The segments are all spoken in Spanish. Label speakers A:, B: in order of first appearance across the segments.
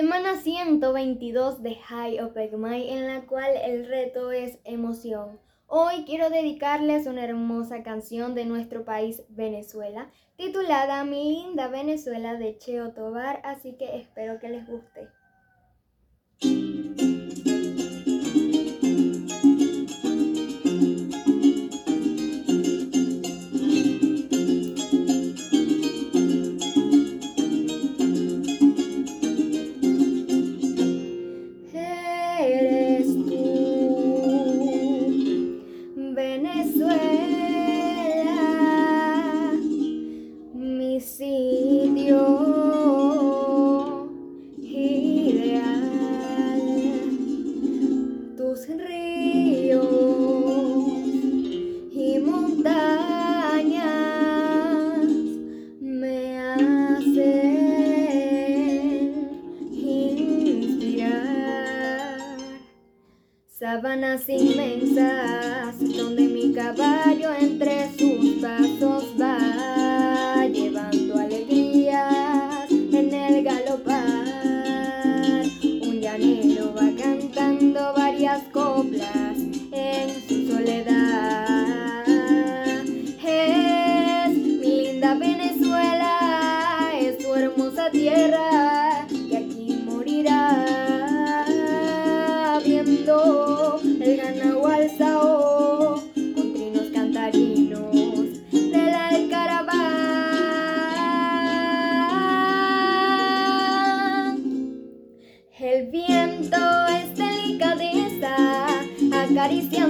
A: Semana 122 de High Opec My, en la cual el reto es emoción. Hoy quiero dedicarles una hermosa canción de nuestro país Venezuela, titulada Mi linda Venezuela de Cheo Tobar, así que espero que les guste. Venezuela. Sabanas inmensas donde mi caballo entre sus pasos va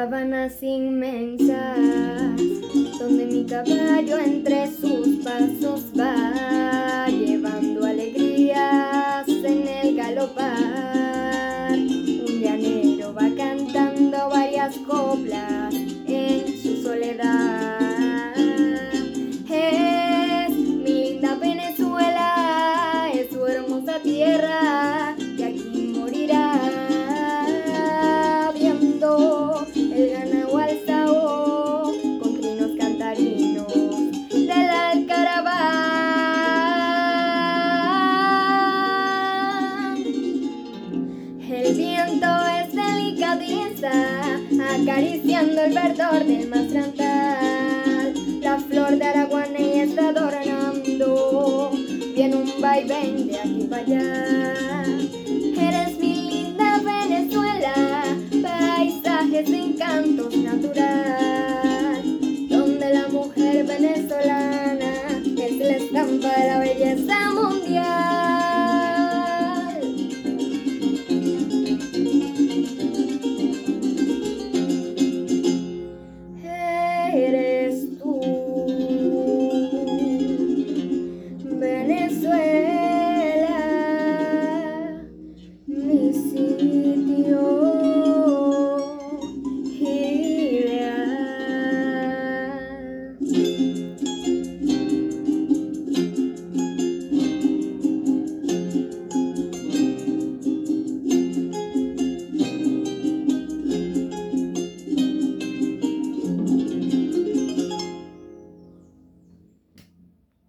A: Sábanas inmensas, donde mi caballo entre sus pasos va, el verdor del